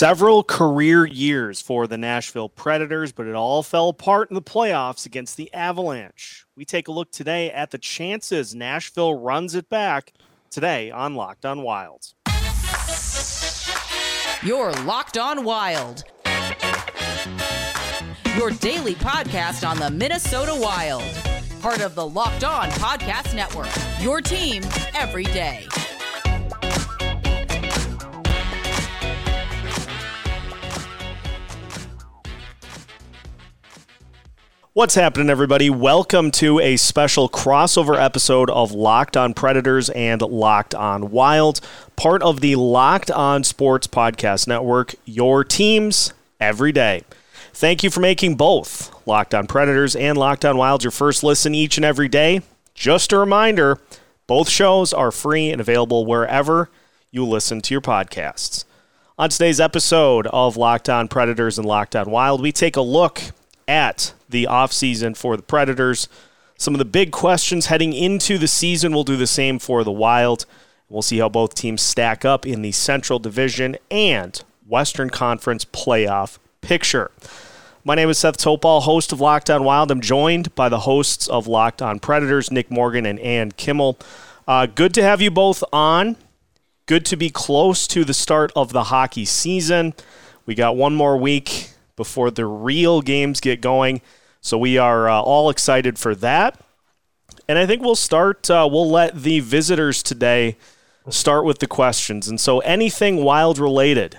Several career years for the Nashville Predators, but it all fell apart in the playoffs against the Avalanche. We take a look today at the chances Nashville runs it back today on Locked on Wild. You're Locked on Wild. Your daily podcast on the Minnesota Wild. Part of the Locked On Podcast Network. Your team every day. What's happening, everybody? Welcome to a special crossover episode of Locked on Predators and Locked on Wild, part of the Locked on Sports Podcast Network, your teams every day. Thank you for making both Locked on Predators and Locked on Wild your first listen each and every day. Just a reminder both shows are free and available wherever you listen to your podcasts. On today's episode of Locked on Predators and Locked on Wild, we take a look at the offseason for the Predators. Some of the big questions heading into the season. We'll do the same for the Wild. We'll see how both teams stack up in the Central Division and Western Conference playoff picture. My name is Seth Topal, host of Locked On Wild. I'm joined by the hosts of Locked On Predators, Nick Morgan and Ann Kimmel. Uh, good to have you both on. Good to be close to the start of the hockey season. We got one more week before the real games get going. So we are uh, all excited for that. And I think we'll start, uh, we'll let the visitors today start with the questions. And so anything wild related,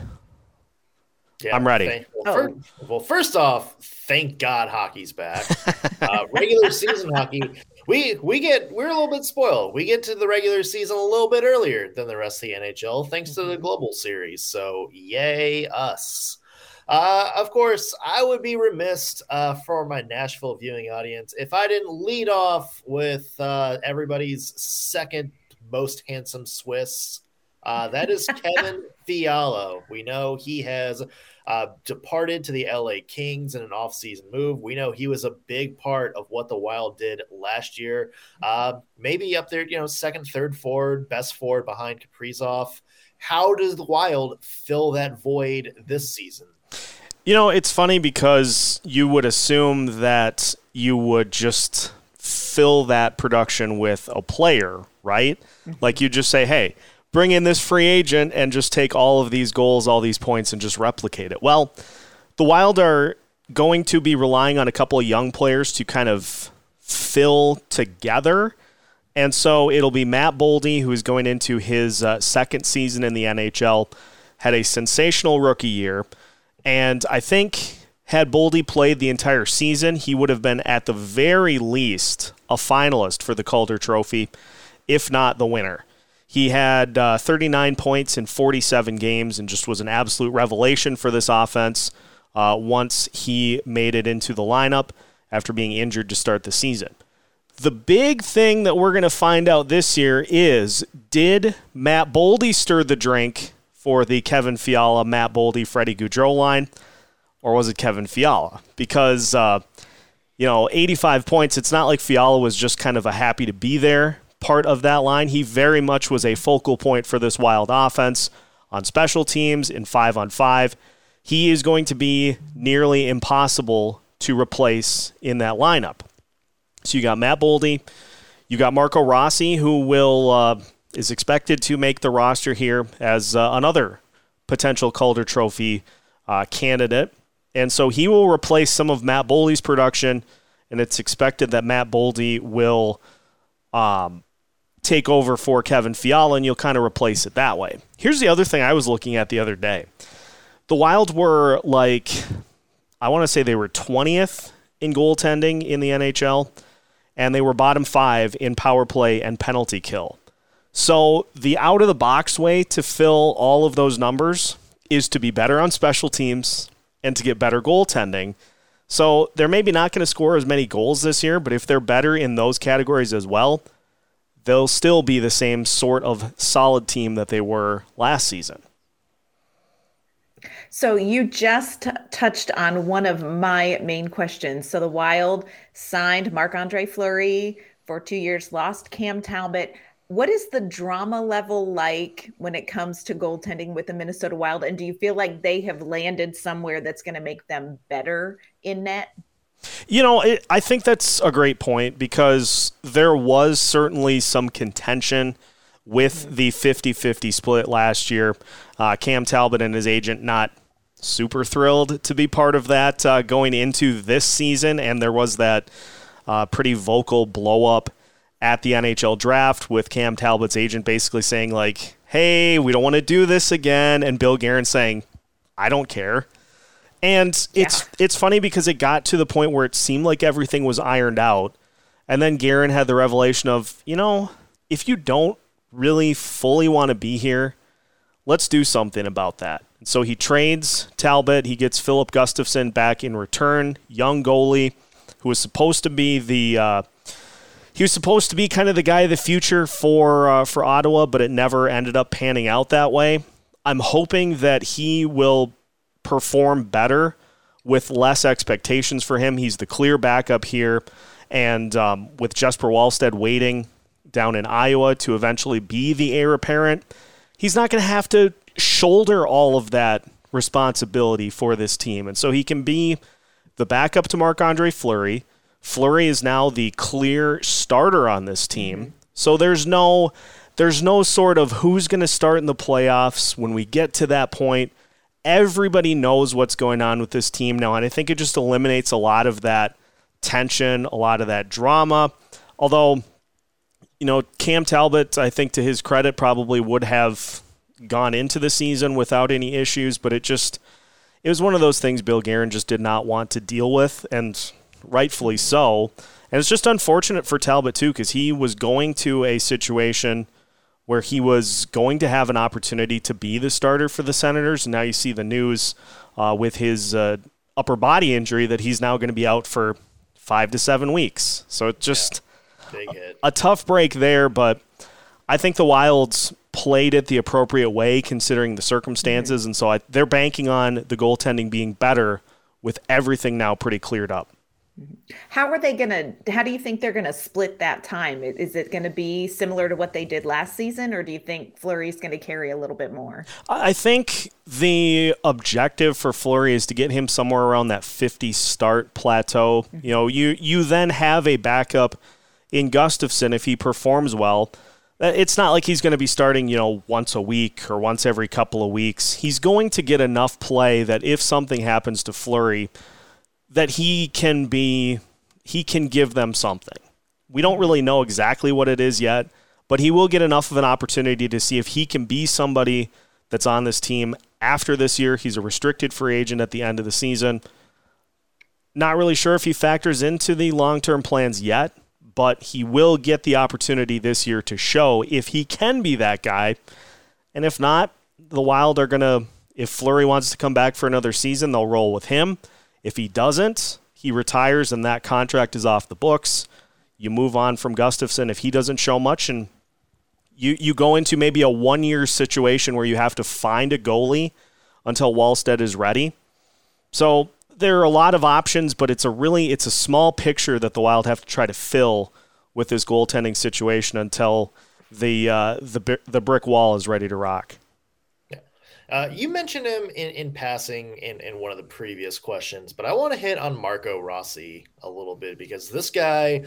yeah, I'm ready. Thank, well, first, well, first, off, thank God hockey's back. uh, regular season hockey, we we get we're a little bit spoiled. We get to the regular season a little bit earlier than the rest of the NHL, thanks to the mm-hmm. Global Series. So yay us! Uh, of course, I would be remiss uh, for my Nashville viewing audience if I didn't lead off with uh, everybody's second most handsome Swiss. Uh, that is Kevin Fiala. We know he has uh, departed to the LA Kings in an offseason move. We know he was a big part of what the Wild did last year. Uh, maybe up there, you know, second, third forward, best forward behind Kaprizov. How does the Wild fill that void this season? You know, it's funny because you would assume that you would just fill that production with a player, right? Mm-hmm. Like you just say, hey, bring in this free agent and just take all of these goals, all these points, and just replicate it. Well, the Wild are going to be relying on a couple of young players to kind of fill together. And so it'll be Matt Boldy, who is going into his uh, second season in the NHL, had a sensational rookie year. And I think had Boldy played the entire season, he would have been at the very least a finalist for the Calder Trophy, if not the winner. He had uh, 39 points in 47 games and just was an absolute revelation for this offense uh, once he made it into the lineup after being injured to start the season. The big thing that we're going to find out this year is did Matt Boldy stir the drink for the Kevin Fiala, Matt Boldy, Freddie Gaudreau line, or was it Kevin Fiala? Because, uh, you know, 85 points, it's not like Fiala was just kind of a happy to be there part of that line. He very much was a focal point for this wild offense on special teams in five on five. He is going to be nearly impossible to replace in that lineup. So you got Matt Boldy, you got Marco Rossi, who will uh, is expected to make the roster here as uh, another potential Calder Trophy uh, candidate. And so he will replace some of Matt Boldy's production, and it's expected that Matt Boldy will um, take over for Kevin Fiala, and you'll kind of replace it that way. Here's the other thing I was looking at the other day. The Wild were like, I want to say they were 20th in goaltending in the NHL, and they were bottom five in power play and penalty kill. So the out of the box way to fill all of those numbers is to be better on special teams and to get better goaltending. So they're maybe not going to score as many goals this year, but if they're better in those categories as well, they'll still be the same sort of solid team that they were last season. So you just t- touched on one of my main questions. So the Wild signed Marc Andre Fleury for two years, lost Cam Talbot what is the drama level like when it comes to goaltending with the Minnesota Wild? And do you feel like they have landed somewhere that's going to make them better in net? You know, it, I think that's a great point because there was certainly some contention with mm-hmm. the 50 50 split last year. Uh, Cam Talbot and his agent not super thrilled to be part of that uh, going into this season, and there was that uh, pretty vocal blow up at the NHL draft with Cam Talbot's agent basically saying like, "Hey, we don't want to do this again," and Bill Guerin saying, "I don't care." And it's yeah. it's funny because it got to the point where it seemed like everything was ironed out, and then Guerin had the revelation of, you know, if you don't really fully want to be here, let's do something about that. And so he trades Talbot. He gets Filip Gustavsson back in return, young goalie who was supposed to be the uh, he was supposed to be kind of the guy of the future for uh, for Ottawa, but it never ended up panning out that way. I'm hoping that he will perform better with less expectations for him. He's the clear backup here, and um, with Jesper Wallstedt waiting down in Iowa to eventually be the heir apparent, he's not going to have to shoulder all of that responsibility for this team. And so he can be the backup to Marc Andre Fleury. Fleury is now the clear starter on this team. Mm-hmm. So there's no there's no sort of who's going to start in the playoffs when we get to that point. Everybody knows what's going on with this team now and I think it just eliminates a lot of that tension, a lot of that drama. Although you know, Cam Talbot, I think to his credit, probably would have gone into the season without any issues, but it just it was one of those things Bill Guerin just did not want to deal with, and rightfully so. And it's just unfortunate for Talbot too, because he was going to a situation where he was going to have an opportunity to be the starter for the Senators. And now you see the news uh, with his uh, upper body injury that he's now going to be out for five to seven weeks. So it's just yeah, a, a tough break there, but I think the Wilds played it the appropriate way considering the circumstances, mm-hmm. and so I, they're banking on the goaltending being better with everything now pretty cleared up. How are they going to? How do you think they're going to split that time? Is it going to be similar to what they did last season, or do you think Fleury's going to carry a little bit more? I think the objective for Fleury is to get him somewhere around that 50 start plateau. Mm-hmm. You know, you you then have a backup in Gustavsson if he performs well uh, it's not like he's going to be starting, you know, once a week or once every couple of weeks. He's going to get enough play that if something happens to Fleury, that he can be he can give them something. We don't really know exactly what it is yet, but he will get enough of an opportunity to see if he can be somebody that's on this team after this year. He's a restricted free agent at the end of the season. Not really sure if he factors into the long-term plans yet but he will get the opportunity this year to show if he can be that guy. And if not, the Wild are going to, if Fleury wants to come back for another season, they'll roll with him. If he doesn't, he retires and that contract is off the books. You move on from Gustavsson if he doesn't show much and you, you go into maybe a one year situation where you have to find a goalie until Wallstedt is ready. So there are a lot of options, but it's a really it's a small picture that the Wild have to try to fill with this goaltending situation until the uh, the the brick wall is ready to rock. Uh, you mentioned him in, in passing in, in one of the previous questions, but I want to hit on Marco Rossi a little bit because this guy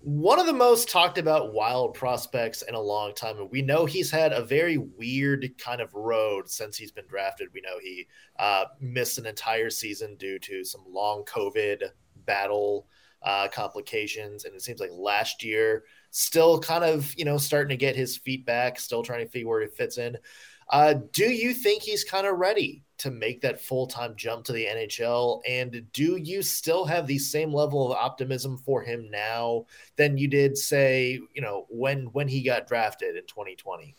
one of the most talked about wild prospects in a long time. And we know he's had a very weird kind of road since he's been drafted. We know he uh, missed an entire season due to some long COVID battle uh, complications. And it seems like last year, still kind of, you know, starting to get his feet back, still trying to figure where he fits in. Uh, do you think he's kind of ready to make that full time jump to the NHL? And do you still have the same level of optimism for him now than you did, say, you know, when when he got drafted in 2020?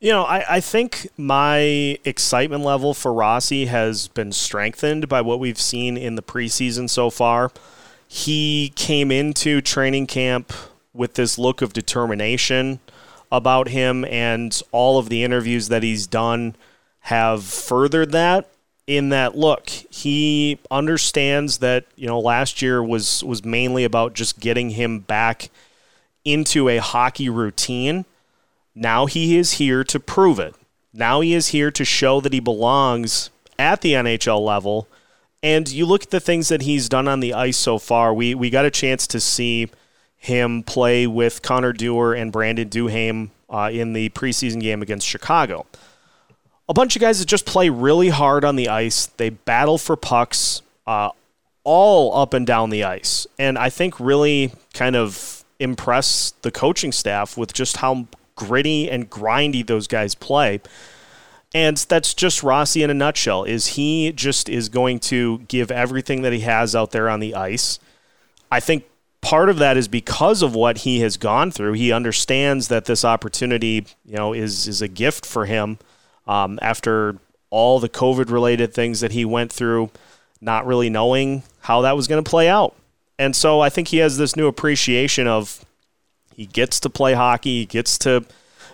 You know, I, I think my excitement level for Rossi has been strengthened by what we've seen in the preseason so far. He came into training camp with this look of determination about him, and all of the interviews that he's done have furthered that in that look he understands that you know last year was was mainly about just getting him back into a hockey routine Now he is here to prove it. Now he is here to show that he belongs at the NHL level. And you look at the things that he's done on the ice so far. We we got a chance to see him play with Connor Dewar and Brandon Duhaime uh, in the preseason game against Chicago. A bunch of guys that just play really hard on the ice. They battle for pucks uh, all up and down the ice. And I think really kind of impress the coaching staff with just how gritty and grindy those guys play. And that's just Rossi in a nutshell. Is he just is going to give everything that he has out there on the ice? I think part of that is because of what he has gone through. He understands that this opportunity, you know, is is a gift for him um, after all the COVID related things that he went through, not really knowing how that was going to play out. And so I think he has this new appreciation of he gets to play hockey, he gets to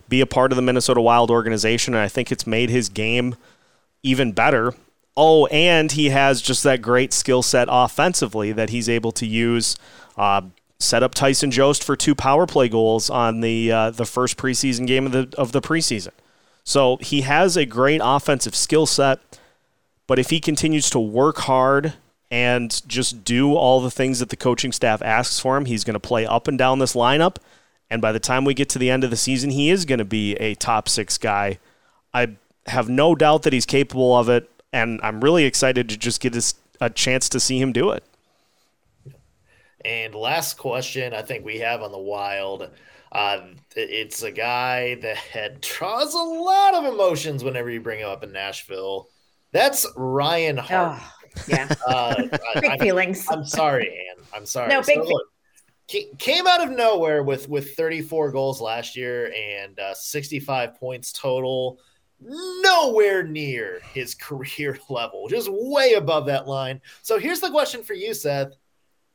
be a part of the Minnesota Wild organization, and I think it's made his game even better. Oh, and he has just that great skill set offensively that he's able to use uh, set up Tyson Jost for two power play goals on the uh, the first preseason game of the of the preseason. So he has a great offensive skill set, but if he continues to work hard and just do all the things that the coaching staff asks for him, he's going to play up and down this lineup. And by the time we get to the end of the season, he is going to be a top six guy. I have no doubt that he's capable of it, and I'm really excited to just get a chance to see him do it. And last question I think we have on the wild. Uh, it's a guy that draws a lot of emotions whenever you bring him up in Nashville. That's Ryan Hart. Oh, yeah. Uh, big I, feelings. I'm sorry, Ann. I'm sorry. No, big so, look, came out of nowhere with with 34 goals last year and uh, 65 points total nowhere near his career level just way above that line so here's the question for you seth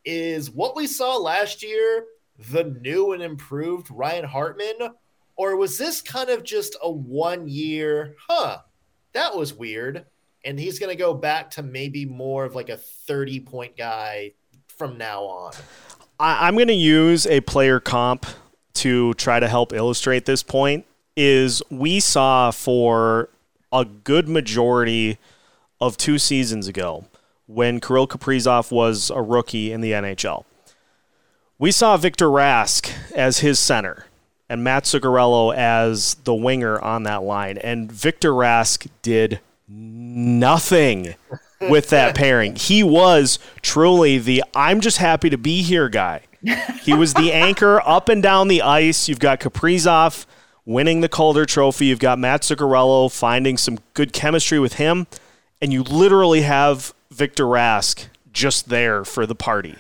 is what we saw last year the new and improved Ryan Hartman? Or was this kind of just a one year, huh? That was weird. And he's going to go back to maybe more of like a 30 point guy from now on. I'm going to use a player comp to try to help illustrate this point. Is we saw for a good majority of two seasons ago when Kirill Kaprizov was a rookie in the NHL. We saw Victor Rask as his center and Matt Zuccarello as the winger on that line. And Victor Rask did nothing with that pairing. He was truly the I'm just happy to be here guy. He was the anchor up and down the ice. You've got Kaprizov winning the Calder Trophy. You've got Matt Zuccarello finding some good chemistry with him. And you literally have Victor Rask just there for the party.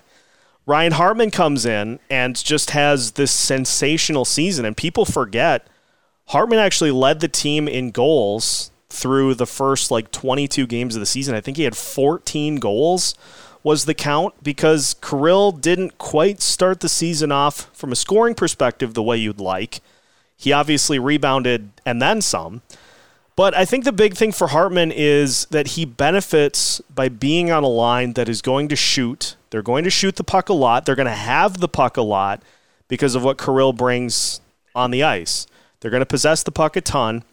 Ryan Hartman comes in and just has this sensational season, and people forget Hartman actually led the team in goals through the first like 22 games of the season. I think he had 14 goals was the count because Kirill didn't quite start the season off from a scoring perspective the way you'd like. He obviously rebounded and then some. But I think the big thing for Hartman is that he benefits by being on a line that is going to shoot. They're going to shoot the puck a lot. They're going to have the puck a lot because of what Kirill brings on the ice. They're going to possess the puck a ton.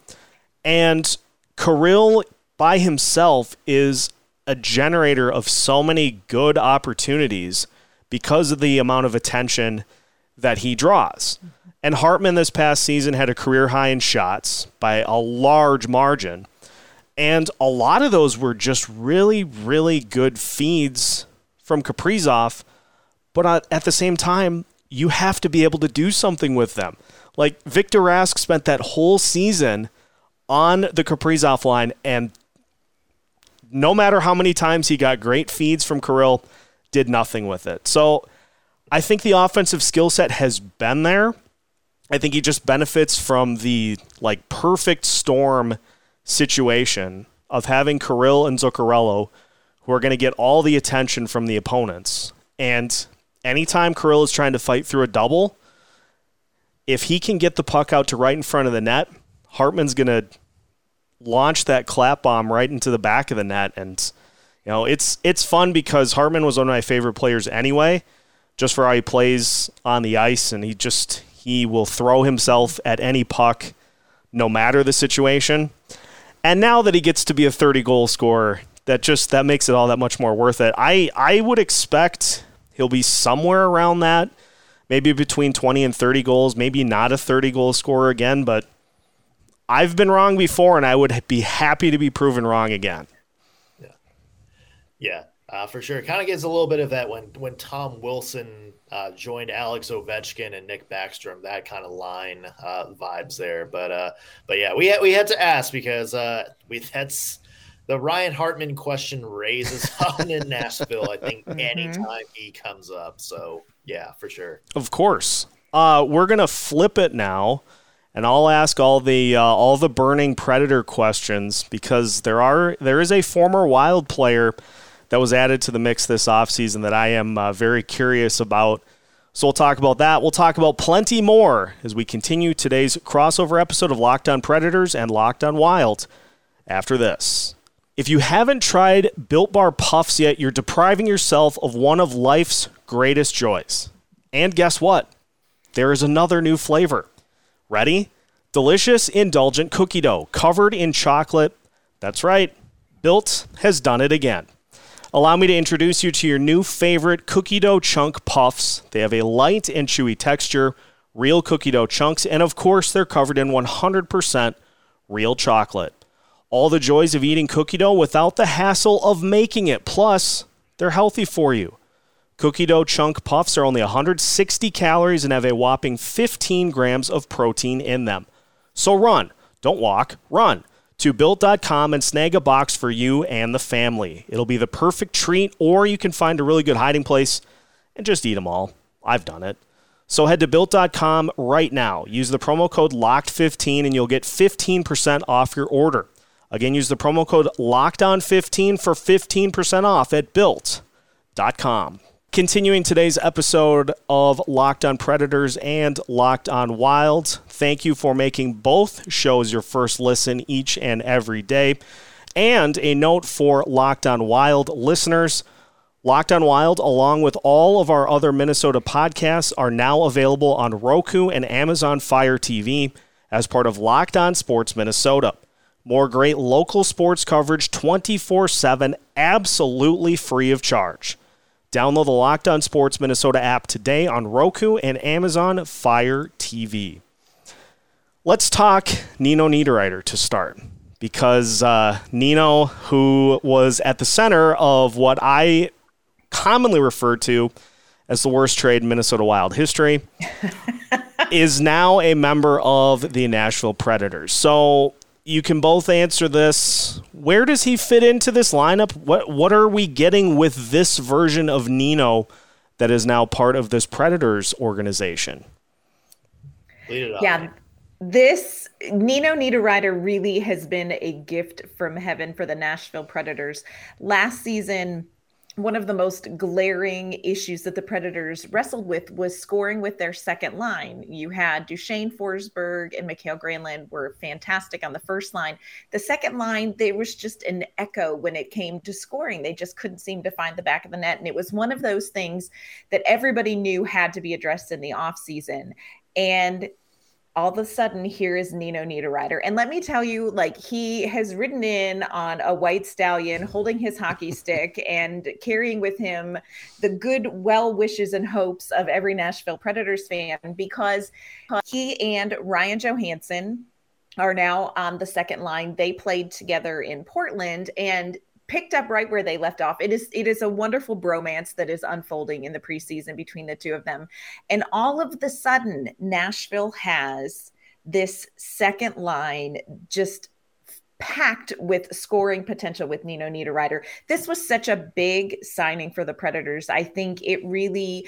And Kirill by himself is a generator of so many good opportunities because of the amount of attention that he draws. And Hartman this past season had a career high in shots by a large margin. And a lot of those were just really, really good feeds from Kaprizov. But at the same time, you have to be able to do something with them. Like Victor Rask spent that whole season on the Kaprizov line, and no matter how many times he got great feeds from Kirill, did nothing with it. So I think the offensive skill set has been there. I think he just benefits from the like perfect storm situation of having Kirill and Zuccarello who are going to get all the attention from the opponents. And anytime Kirill is trying to fight through a double, if he can get the puck out to right in front of the net, Hartman's going to launch that clap bomb right into the back of the net and you know, it's it's fun because Hartman was one of my favorite players anyway, just for how he plays on the ice and he just He will throw himself at any puck, no matter the situation. And now that he gets to be a 30 goal scorer, that just that makes it all that much more worth it. I I would expect he'll be somewhere around that, maybe between 20 and 30 goals, maybe not a 30 goal scorer again, but I've been wrong before and I would be happy to be proven wrong again. Yeah. Yeah. Uh, for sure. It kind of gives a little bit of that when when Tom Wilson uh, joined Alex Ovechkin and Nick Backstrom, that kind of line uh, vibes there. But uh, but yeah, we had, we had to ask because uh, we that's the Ryan Hartman question raises on in Nashville. I think mm-hmm. anytime he comes up. So yeah, for sure. Of course. Uh, we're gonna flip it now and I'll ask all the uh, all the burning predator questions because there are there is a former wild player that was added to the mix this offseason that I am uh, very curious about. So we'll talk about that. We'll talk about plenty more as we continue today's crossover episode of Locked On Predators and Locked On Wild after this. If you haven't tried Built Bar Puffs yet, you're depriving yourself of one of life's greatest joys. And guess what? There is another new flavor. Ready? Delicious, indulgent cookie dough covered in chocolate. That's right. Built has done it again. Allow me to introduce you to your new favorite cookie dough chunk puffs. They have a light and chewy texture, real cookie dough chunks, and of course, they're covered in 100% real chocolate. All the joys of eating cookie dough without the hassle of making it. Plus, they're healthy for you. Cookie dough chunk puffs are only 160 calories and have a whopping 15 grams of protein in them. So run, don't walk, run to built.com and snag a box for you and the family. It'll be the perfect treat, or you can find a really good hiding place and just eat them all. I've done it. So head to built.com right now. Use the promo code LOCKED15 and you'll get 15% off your order. Again, use the promo code LOCKEDON15 for 15% off at built.com. Continuing today's episode of Locked on Predators and Locked on Wild, thank you for making both shows your first listen each and every day. And a note for Locked on Wild listeners Locked on Wild, along with all of our other Minnesota podcasts, are now available on Roku and Amazon Fire TV as part of Locked on Sports Minnesota. More great local sports coverage 24 7, absolutely free of charge. Download the Locked On Sports Minnesota app today on Roku and Amazon Fire TV. Let's talk Nino Niederreiter to start because uh, Nino, who was at the center of what I commonly refer to as the worst trade in Minnesota Wild history, is now a member of the Nashville Predators. So you can both answer this. Where does he fit into this lineup? What what are we getting with this version of Nino that is now part of this Predators organization? Yeah, this Nino Niederreiter really has been a gift from heaven for the Nashville Predators. Last season, one of the most glaring issues that the Predators wrestled with was scoring with their second line. You had Duchene Forsberg and Mikael Granlund were fantastic on the first line. The second line, there was just an echo when it came to scoring. They just couldn't seem to find the back of the net. And it was one of those things that everybody knew had to be addressed in the offseason. And all of a sudden here is Nino Niederreiter. And let me tell you, like he has ridden in on a white stallion holding his hockey stick and carrying with him the good well wishes and hopes of every Nashville Predators fan because he and Ryan Johansen are now on the second line. They played together in Portland and picked up right where they left off. It is it is a wonderful bromance that is unfolding in the preseason between the two of them. And all of the sudden, Nashville has this second line just packed with scoring potential with Nino Niederreiter. This was such a big signing for the Predators. I think it really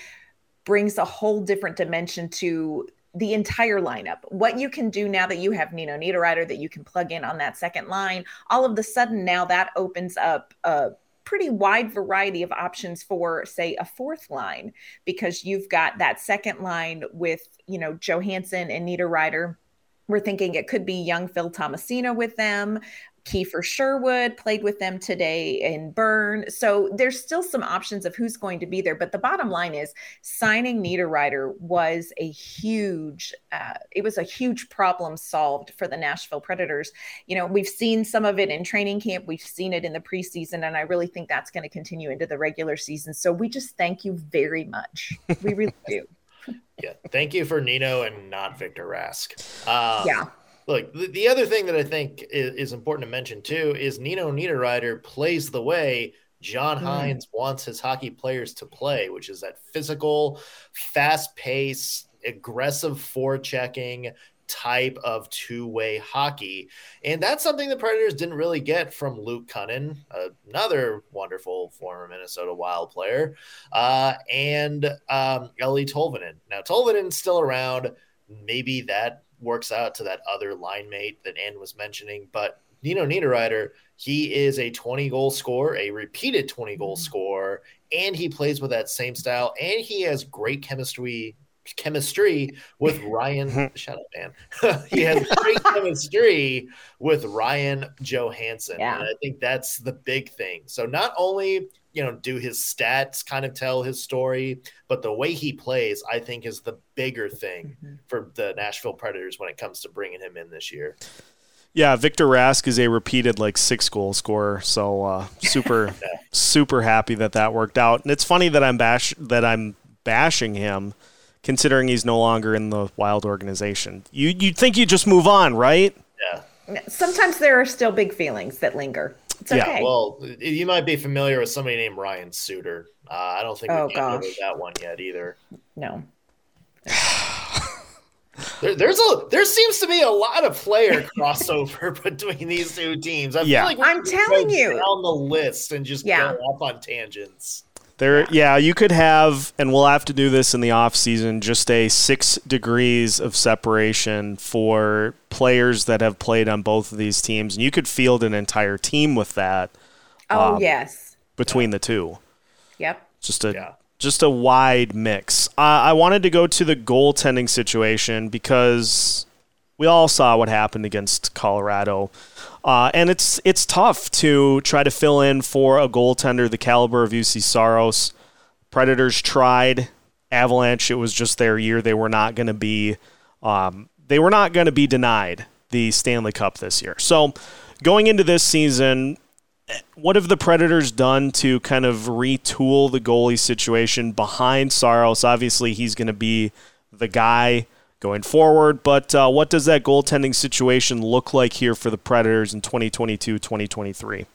brings a whole different dimension to the entire lineup. What you can do now that you have Nino Niederreiter that you can plug in on that second line, all of the sudden now that opens up a pretty wide variety of options for say a fourth line because you've got that second line with, you know, Johansen and Niederreiter we're thinking it could be young Phil Tomasino with them. Kiefer Sherwood played with them today in Bern. So there's still some options of who's going to be there. But the bottom line is signing Niederreiter was a huge, uh, it was a huge problem solved for the Nashville Predators. You know, we've seen some of it in training camp, we've seen it in the preseason, and I really think that's going to continue into the regular season. So we just thank you very much. We really do. yeah. Thank you for Nino and not Victor Rask. Um, yeah. Look, the, the, other thing that I think is, is, important to mention too is Nino Niederreiter plays the way John mm. Hynes wants his hockey players to play, which is that physical, fast pace, aggressive forechecking type of two-way hockey. And that's something the Predators didn't really get from Luke Kunin, another wonderful former Minnesota Wild player, uh, and um, Eeli Tolvanen. Now Tolvanen's still around. Maybe that works out to that other line mate that Ann was mentioning. But Nino Niederreiter, he is a 20 goal scorer, a repeated 20 goal mm-hmm. scorer, and he plays with that same style, and he has great chemistry chemistry with Ryan. shut up, man. he has great chemistry with Ryan Johansen. Yeah. And I think that's the big thing. So not only you know, do his stats kind of tell his story, but the way he plays, I think, is the bigger thing mm-hmm. for the Nashville Predators when it comes to bringing him in this year. Yeah, Victor Rask is a repeated like six goal scorer, so uh, super super happy that that worked out. And it's funny that I'm bash that I'm bashing him, considering he's no longer in the Wild organization. You you'd think you just move on, right? Yeah. Sometimes there are still big feelings that linger. It's yeah, okay. well, you might be familiar with somebody named Ryan Suter. Uh, I don't think we oh, can that one yet either. No. there, there's a there seems to be a lot of player crossover between these two teams. I yeah. Like I'm telling you on the list and just yeah. go off on tangents. There, yeah, you could have, and we'll have to do this in the off season. Just a six degrees of separation for players that have played on both of these teams, and you could field an entire team with that. Oh um, yes, between yeah. the two. Yep. Just a yeah. just a wide mix. Uh, I wanted to go to the goaltending situation because we all saw what happened against Colorado. Uh, and it's it's tough to try to fill in for a goaltender the caliber of Juuse Saros. Predators tried. Avalanche, it was just their year. They were not going to be um, they were not going to be denied the Stanley Cup this year. So going into this season, what have the Predators done to kind of retool the goalie situation behind Saros? Obviously, he's going to be the guy going forward. But uh, what does that goaltending situation look like here for the Predators in 2022 2023?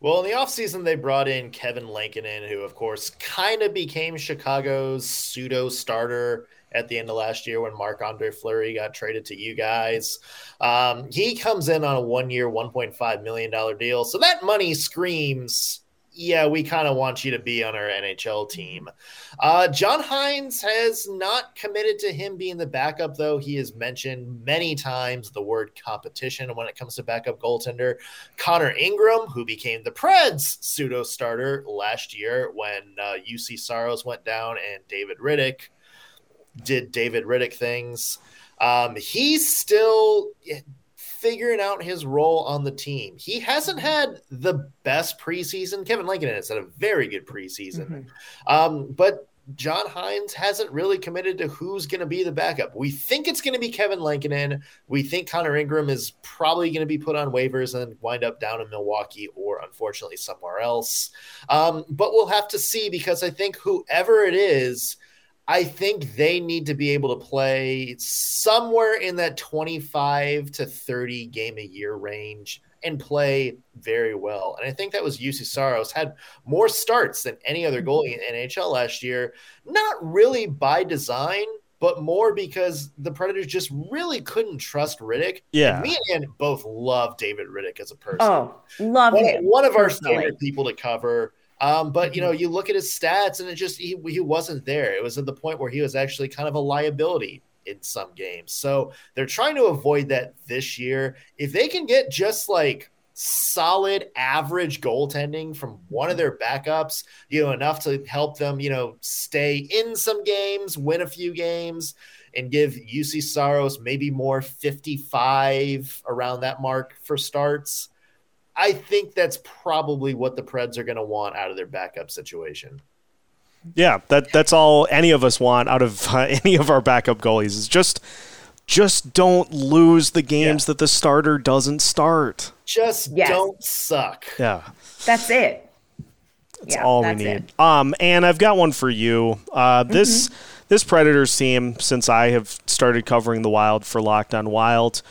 Well, in the offseason, they brought in Kevin Lankinen, who, of course, kind of became Chicago's pseudo starter at the end of last year when Marc Andre Fleury got traded to you guys. Um, he comes in on a one year, $1.5 million deal. So that money screams yeah, we kind of want you to be on our NHL team. Uh, John Hynes has not committed to him being the backup, though. He has mentioned many times the word competition when it comes to backup goaltender. Connor Ingram, who became the Preds pseudo starter last year when uh, Juuse Saros went down and David Rittich did David Rittich things. Um, he's still figuring out his role on the team. He hasn't had the best preseason. Kevin Lankinen has had a very good preseason. Mm-hmm. Um, but John Hynes hasn't really committed to who's going to be the backup. We think it's going to be Kevin Lankinen. We think Connor Ingram is probably going to be put on waivers and wind up down in Milwaukee or unfortunately somewhere else. Um, but we'll have to see because I think whoever it is – I think they need to be able to play somewhere in that 25 to 30 game a year range and play very well. And I think that was Juuse Saros had more starts than any other mm-hmm. goalie in NHL last year. Not really by design, but more because the Predators just really couldn't trust Rittich. Yeah. And me and Ann both love David Rittich as a person. Oh, love one, him. One of our favorite people to cover. Um, but you know, mm-hmm. you look at his stats, and it just he, he wasn't there. It was at the point where he was actually kind of a liability in some games. So they're trying to avoid that this year. If they can get just like solid average goaltending from one of their backups, you know, enough to help them, you know, stay in some games, win a few games, and give Juuse Saros maybe more 55 around that mark for starts. I think that's probably what the Preds are going to want out of their backup situation. Yeah, that that's all any of us want out of uh, any of our backup goalies is just just don't lose the games yeah. that the starter doesn't start. Just yes. don't suck. Yeah. That's it. That's yeah, all that's we need. It. Um, and I've got one for you. Uh, this mm-hmm. this Predators team, since I have started covering the Wild for Locked On Wild,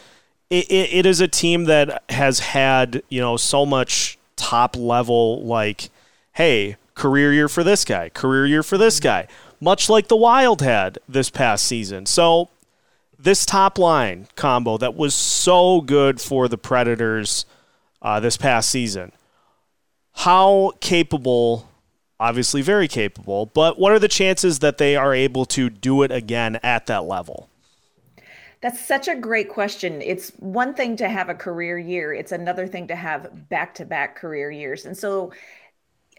it, it, it is a team that has had you know so much top level like, hey, career year for this guy, career year for this mm-hmm. guy, much like the Wild had this past season. So this top line combo that was so good for the Predators uh, this past season. How capable, obviously very capable, but what are the chances that they are able to do it again at that level? That's such a great question. It's one thing to have a career year, it's another thing to have back to back career years. And so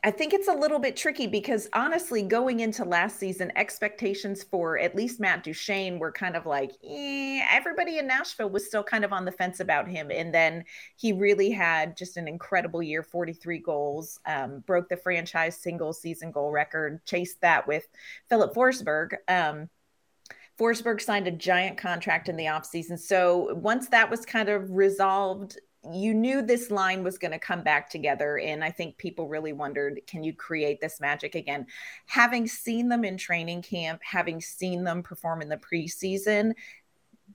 I think it's a little bit tricky because honestly, going into last season, expectations for at least Matt Duchene were kind of like, eh, everybody in Nashville was still kind of on the fence about him. And then he really had just an incredible year 43 goals, um, broke the franchise single season goal record, chased that with Filip Forsberg. Um, Forsberg signed a giant contract in the offseason. So once that was kind of resolved, you knew this line was going to come back together. And I think people really wondered can you create this magic again? Having seen them in training camp, having seen them perform in the preseason,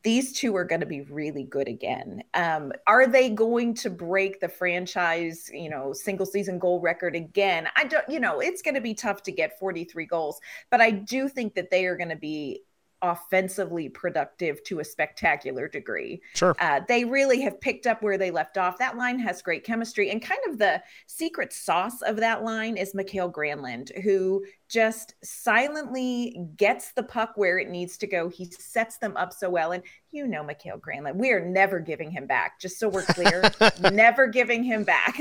these two are going to be really good again. Um, are they going to break the franchise, you know, single season goal record again? I don't, you know, it's going to be tough to get 43 goals, but I do think that they are going to be offensively productive to a spectacular degree. Sure. Uh, they really have picked up where they left off. That line has great chemistry. And kind of the secret sauce of that line is Mikael Granlund, who just silently gets the puck where it needs to go. He sets them up so well. And you know, Mikael Granlund, we are never giving him back, just so we're clear, never giving him back.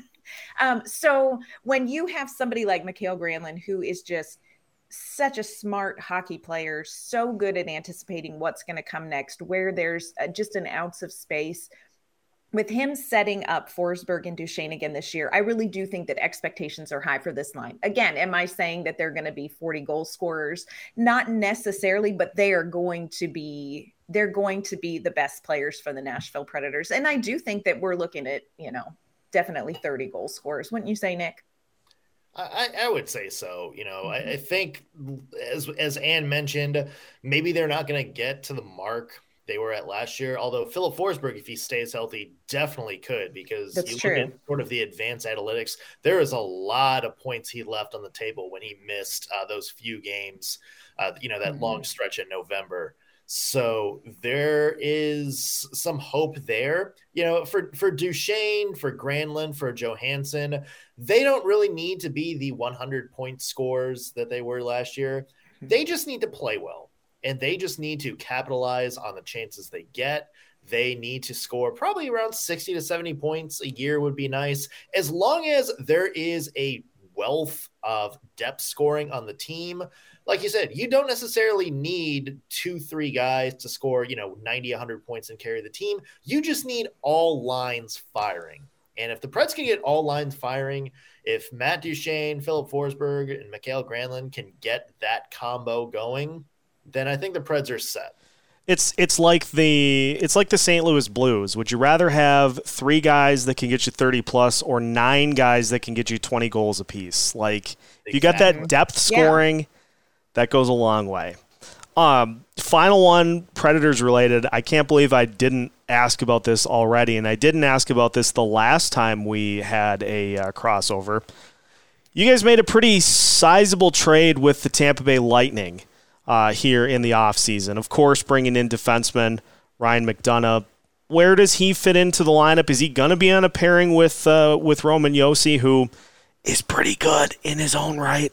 um, so when you have somebody like Mikael Granlund, who is just such a smart hockey player, so good at anticipating what's going to come next, where there's uh, just an ounce of space. With him setting up Forsberg and Duchene again this year, I really do think that expectations are high for this line. Again, am I saying that they're going to be 40 goal scorers? Not necessarily, but they are going to be they're going to be the best players for the Nashville Predators. And I do think that we're looking at, you know, definitely 30 goal scorers. Wouldn't you say, Nick? I, I would say so. You know, I, I think as as Ann mentioned, maybe they're not going to get to the mark they were at last year. Although Filip Forsberg, if he stays healthy, definitely could because That's you true. look at sort of the advanced analytics. There is a lot of points he left on the table when he missed uh, those few games. Uh, you know that mm-hmm. long stretch in November. So there is some hope there. You know, for for Duchene, for Granlund, for Johansen, they don't really need to be the 100 point scores that they were last year. Hmm. They just need to play well, and they just need to capitalize on the chances they get. They need to score probably around 60 to 70 points a year would be nice, as long as there is a wealth of depth scoring on the team like you said, you don't necessarily need two, three guys to score, you know, 90, 100 points and carry the team. You just need all lines firing. And if the Preds can get all lines firing, if Matt Duchene, Filip Forsberg, and Mikael Granlund can get that combo going, then I think the Preds are set. It's it's like the it's like the St. Louis Blues. Would you rather have three guys that can get you 30 plus or nine guys that can get you 20 goals apiece? Like exactly. you got that depth scoring. Yeah that goes a long way. Um, final one, Predators related. I can't believe I didn't ask about this already, and I didn't ask about this the last time we had a uh, crossover. You guys made a pretty sizable trade with the Tampa Bay Lightning uh, here in the offseason. Of course, bringing in defenseman Ryan McDonagh. Where does he fit into the lineup? Is he going to be on a pairing with uh, with Roman Josi, who is pretty good in his own right?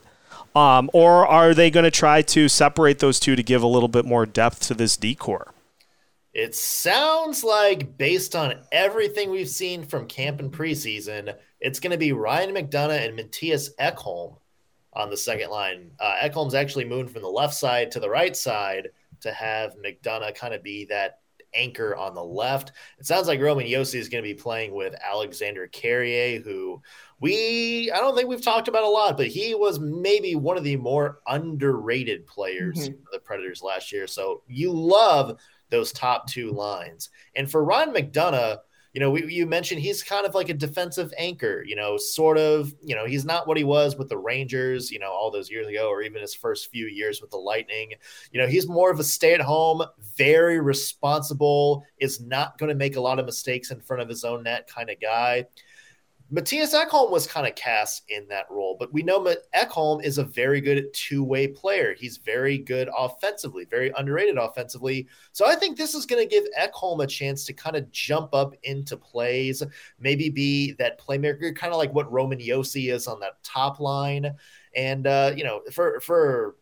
Um, or are they going to try to separate those two to give a little bit more depth to this D corps? It sounds like, based on everything we've seen from camp and preseason, it's going to be Ryan McDonagh and Mattias Ekholm on the second line. Uh, Ekholm's actually moved from the left side to the right side to have McDonagh kind of be that anchor on the left. It sounds like Roman Josi is going to be playing with Alexandre Carrier, who we I don't think we've talked about a lot, but he was maybe one of the more underrated players mm-hmm. for the Predators last year. So you love those top two lines. And for Ron McDonagh, you know, we, you mentioned he's kind of like a defensive anchor, you know, sort of, you know, he's not what he was with the Rangers, you know, all those years ago, or even his first few years with the Lightning. You know, he's more of a stay at home, very responsible, is not going to make a lot of mistakes in front of his own net kind of guy. Mattias Ekholm was kind of cast in that role, but we know Ekholm is a very good two way player. He's very good offensively, very underrated offensively. So I think this is going to give Ekholm a chance to kind of jump up into plays, maybe be that playmaker, kind of like what Roman Josi is on that top line. And, uh, you know, for, for,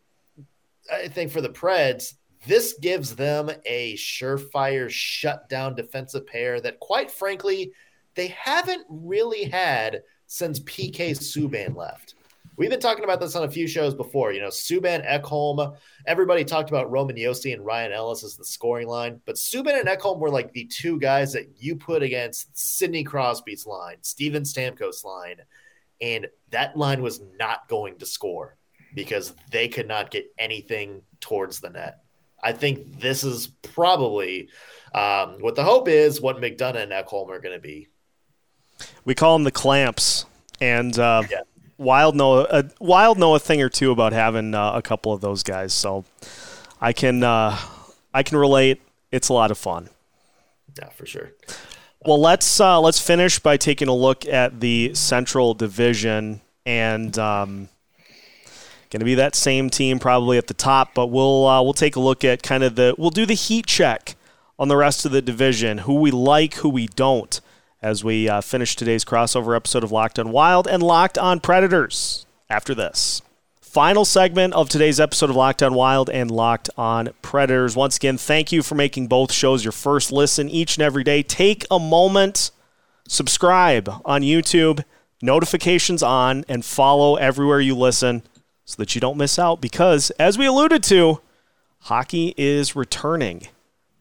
I think for the Preds, this gives them a surefire shutdown defensive pair that, quite frankly, they haven't really had since PK Subban left. We've been talking about this on a few shows before. You know, Subban, Ekholm, everybody talked about Roman Josi and Ryan Ellis as the scoring line, but Subban and Ekholm were like the two guys that you put against Sidney Crosby's line, Steven Stamkos' line, and that line was not going to score because they could not get anything towards the net. I think this is probably um, what the hope is, what McDonagh and Ekholm are going to be we call them the clamps, and uh, yeah. Wild know uh, Wild know a thing or two about having uh, a couple of those guys. So I can uh, I can relate. It's a lot of fun. Yeah, for sure. Well, let's uh, let's finish by taking a look at the Central Division and. Um, Going to be that same team probably at the top, but we'll uh, we'll take a look at kind of the we'll do the heat check on the rest of the division, who we like, who we don't as we uh, finish today's crossover episode of Locked on Wild and Locked on Predators after this. Final segment of today's episode of Locked on Wild and Locked on Predators. Once again, thank you for making both shows your first listen each and every day. Take a moment, subscribe on YouTube, notifications on, and follow everywhere you listen so that you don't miss out because, as we alluded to, hockey is returning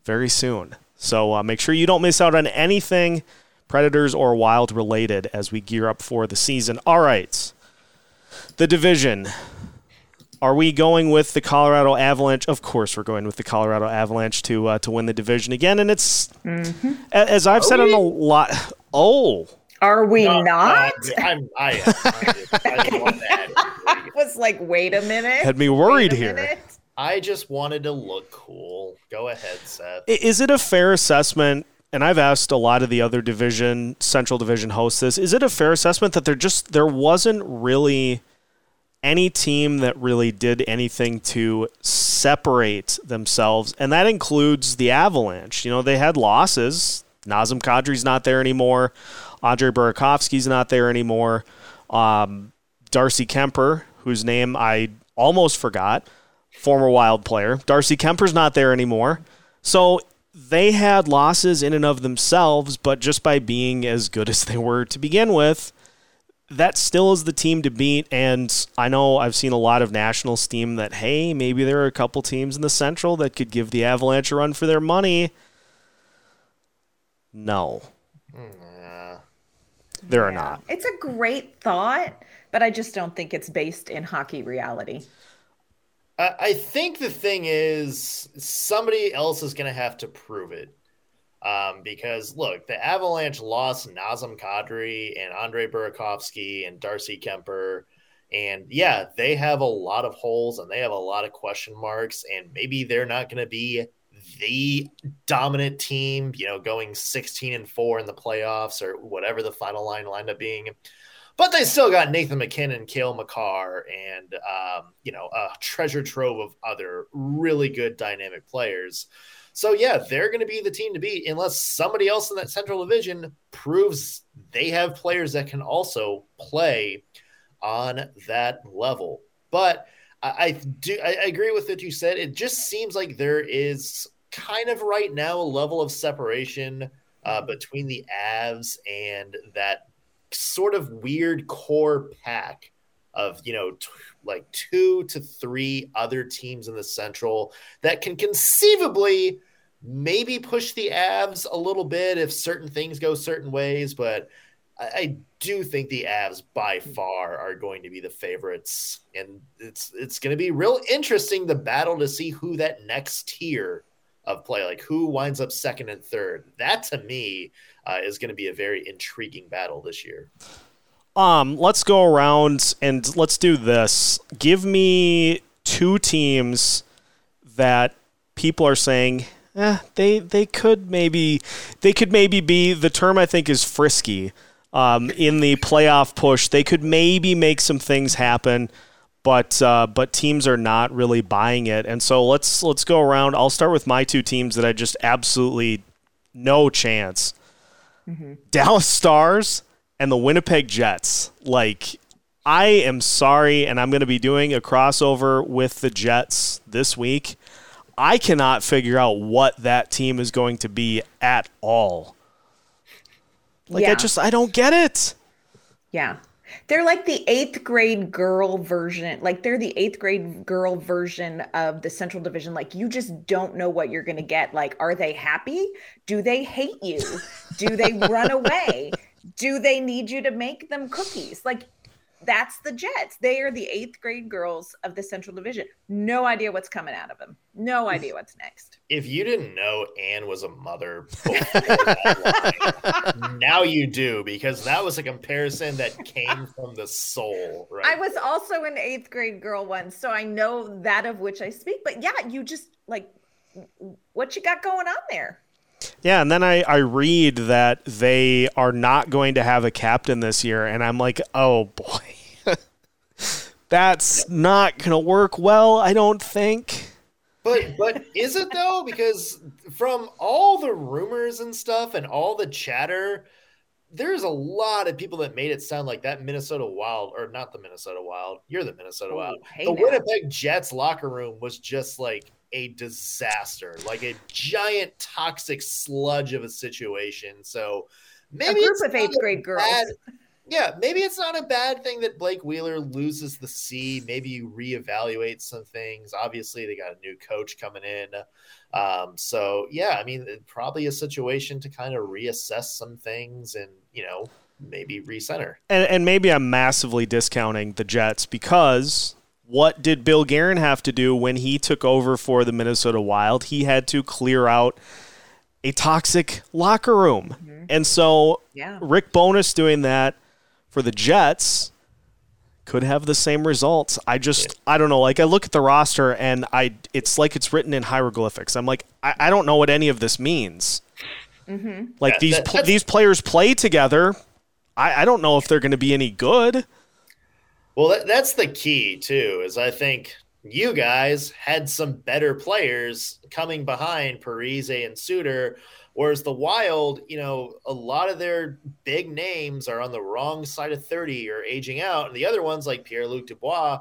very soon. So uh, make sure you don't miss out on anything Predators or Wild related as we gear up for the season. All right. The division. Are we going with the Colorado Avalanche? Of course, we're going with the Colorado Avalanche to uh, to win the division again. And it's mm-hmm. as I've Are said we? on a lot. Oh, are we no, not? I'm, I, I, I was like, wait a minute. Had me worried here. Minute. I just wanted to look cool. Go ahead, Seth. Is it a fair assessment and I've asked a lot of the other division, Central Division hosts this. Is it a fair assessment that there just there wasn't really any team that really did anything to separate themselves, and that includes the Avalanche. You know, they had losses. Nazem Kadri's not there anymore. Andre Burakovsky's not there anymore. Um, Darcy Kuemper, whose name I almost forgot, former Wild player. Darcy Kuemper's not there anymore. So they had losses in and of themselves, but just by being as good as they were to begin with, that still is the team to beat. And I know I've seen a lot of national steam that, hey, maybe there are a couple teams in the Central that could give the Avalanche a run for their money. No. Mm, there are not. It's a great thought, but I just don't think it's based in hockey reality. I think the thing is somebody else is going to have to prove it. Um, because look, the Avalanche lost Nazem Kadri and Andre Burakovsky and Darcy Kuemper. And yeah, they have a lot of holes and they have a lot of question marks. And maybe they're not going to be the dominant team, you know, going 16 and four in the playoffs or whatever the final line lined up being. But they still got Nathan MacKinnon, Cale Makar, and um, you know a treasure trove of other really good dynamic players. So yeah, they're going to be the team to beat unless somebody else in that Central Division proves they have players that can also play on that level. But I, I do I agree with what you said. It just seems like there is kind of right now a level of separation uh, between the Avs and that sort of weird core pack of you know t- like two to three other teams in the Central that can conceivably maybe push the Avs a little bit if certain things go certain ways, but I, I do think the Avs by far are going to be the favorites, and it's it's going to be real interesting the battle to see who that next tier of play, like who winds up second and third. That to me uh, is going to be a very intriguing battle this year. Um, let's go around and let's do this. Give me two teams that people are saying, eh, they they could maybe they could maybe be the term I think is frisky. Um, in the playoff push, they could maybe make some things happen, but uh, but teams are not really buying it. And so let's let's go around. I'll start with my two teams that I just absolutely no chance. Mm-hmm. Dallas Stars and the Winnipeg Jets. Like, I am sorry, and I'm going to be doing a crossover with the Jets this week. I cannot figure out what that team is going to be at all. Like, Yeah. I just, I don't get it. Yeah. They're like the eighth grade girl version. Like they're the eighth grade girl version of the Central Division. Like you just don't know what you're going to get. Like, are they happy? Do they hate you? Do they run away? Do they need you to make them cookies? Like, that's the Jets. They are the eighth grade girls of the Central Division. No idea what's coming out of them. No idea what's next. If you didn't know Anne was a mother, before line, now you do because that was a comparison that came from the soul. Right? I was also an eighth grade girl once, so I know that of which I speak. But yeah, you just like what you got going on there. Yeah, and then I, I read that they are not going to have a captain this year, and I'm like, oh boy. That's not going to work well, I don't think. But but is it though? Because from all the rumors and stuff and all the chatter, there's a lot of people that made it sound like that Minnesota Wild, or not the Minnesota Wild. You're the Minnesota Oh, Wild. hey the now. Winnipeg Jets locker room was just like a disaster, like a giant toxic sludge of a situation. So maybe a group it's of eighth a grade girls. bad- yeah, maybe it's not a bad thing that Blake Wheeler loses the C. Maybe you reevaluate some things. Obviously, they got a new coach coming in. Um, so, yeah, I mean, it- probably a situation to kind of reassess some things and, you know, maybe recenter. And, and maybe I'm massively discounting the Jets because what did Bill Guerin have to do when he took over for the Minnesota Wild? He had to clear out a toxic locker room. Mm-hmm. And so Yeah. Rick Bowness doing that for the Jets could have the same results. I just I don't know. Like I look at the roster and I it's like it's written in hieroglyphics. I'm like I, I don't know what any of this means. Mm-hmm. Like Yeah, these that- pl- these players play together. I, I don't know if they're going to be any good. Well, that, that's the key, too, is I think you guys had some better players coming behind Parise and Suter, whereas the Wild, you know, a lot of their big names are on the wrong side of 30 or aging out. And the other ones, like Pierre Luc Dubois,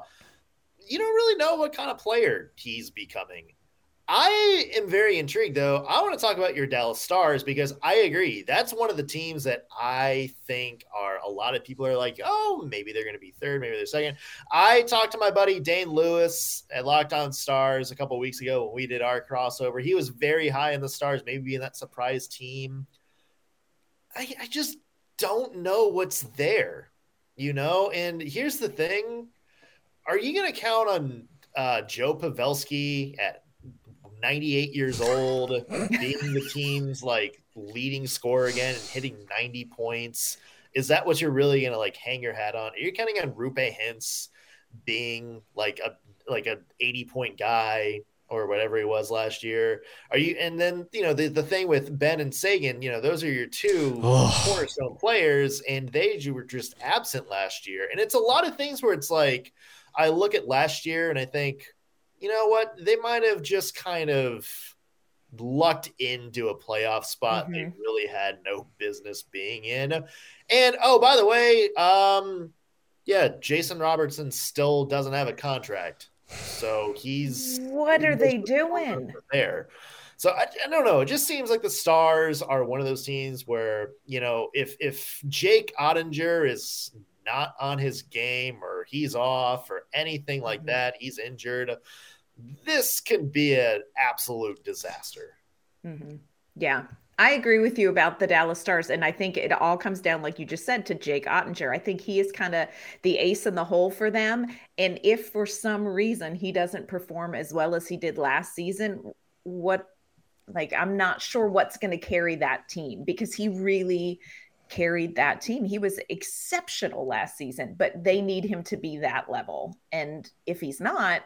you don't really know what kind of player he's becoming. I am very intrigued, though. I want to talk about your Dallas Stars because I agree. That's one of the teams that I think are a lot of people are like, oh, maybe they're going to be third, maybe they're second. I talked to my buddy Dane Lewis at Locked On Stars a couple weeks ago when we did our crossover. He was very high in the Stars, maybe being that surprise team. I, I just don't know what's there, you know? And here's the thing are you going to count on uh, Joe Pavelski at 98 years old being the team's like leading scorer again and hitting 90 points? Is that what you're really going to like hang your hat on? Are you counting on Roope Hintz being like a like a 80 point guy or whatever he was last year? Are you and then you know the, the thing with Benn and Seguin, you know, those are your two cornerstone players, and they ju- were just absent last year. And it's a lot of things where it's like I look at last year and I think, you know what, they might have just kind of lucked into a playoff spot they really had no business being in. And oh, by the way, um, yeah, Jason Robertson still doesn't have a contract. So he's What are they doing? there. So I, I, don't know. It just seems like the Stars are one of those teams where you know if if Jake Oettinger is not on his game or he's off or anything like mm-hmm. that, he's injured. This can be an absolute disaster. Mm-hmm. Yeah, I agree with you about the Dallas Stars. And I think it all comes down, like you just said, to Jake Oettinger. I think he is kind of the ace in the hole for them. And if for some reason he doesn't perform as well as he did last season, what, like, I'm not sure what's going to carry that team because he really carried that team. He was exceptional last season, but they need him to be that level. And if he's not,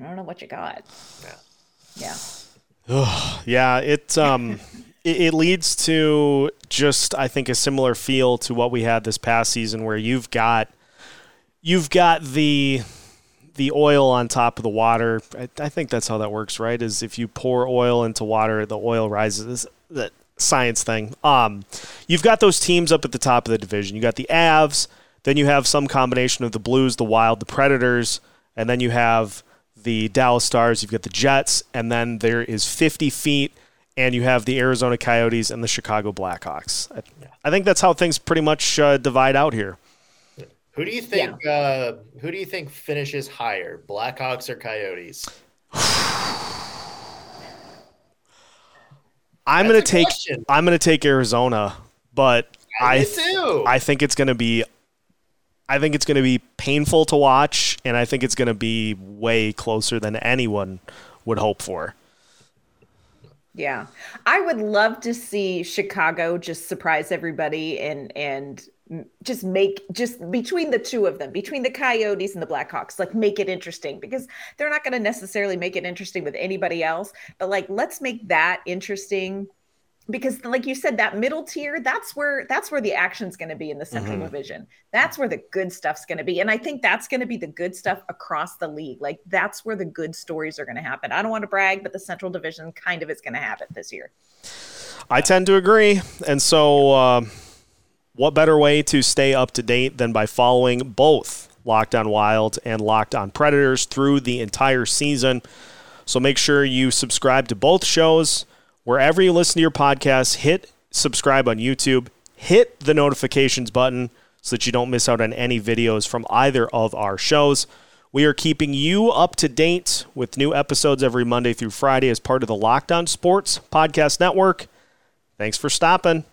I don't know what you got. Yeah. Yeah. yeah, it um it, it leads to just I think a similar feel to what we had this past season where you've got you've got the the oil on top of the water. I, I, think that's how that works, right? Is if you pour oil into water, the oil rises. That science thing. Um, you've got those teams up at the top of the division. You got the Avs, then you have some combination of the Blues, the Wild, the Predators, and then you have the Dallas Stars, you've got the Jets, and then there is 50 feet, and you have the Arizona Coyotes and the Chicago Blackhawks. I, I think that's how things pretty much uh, divide out here. Who do you think? Yeah. Uh, who do you think finishes higher, Blackhawks or Coyotes? I'm gonna take question. I'm gonna take Arizona, but I I, I think it's gonna be I think it's going to be painful to watch, and I think it's going to be way closer than anyone would hope for. Yeah, I would love to see Chicago just surprise everybody and and just make just between the two of them, between the Coyotes and the Blackhawks, like make it interesting because they're not going to necessarily make it interesting with anybody else, but like let's make that interesting because like you said that middle tier that's where that's where the action's going to be in the central mm-hmm. division. That's where the good stuff's going to be and i think that's going to be the good stuff across the league. Like that's where the good stories are going to happen. I don't want to brag but the central division kind of is going to have it this year. I tend to agree and so uh, what better way to stay up to date than by following both locked on wild and locked on predators through the entire season so make sure you subscribe to both shows Wherever you listen to your podcast, hit subscribe on YouTube, hit the notifications button so that you don't miss out on any videos from either of our shows. We are keeping you up to date with new episodes every Monday through Friday as part of the Locked On Sports Podcast Network. Thanks for stopping.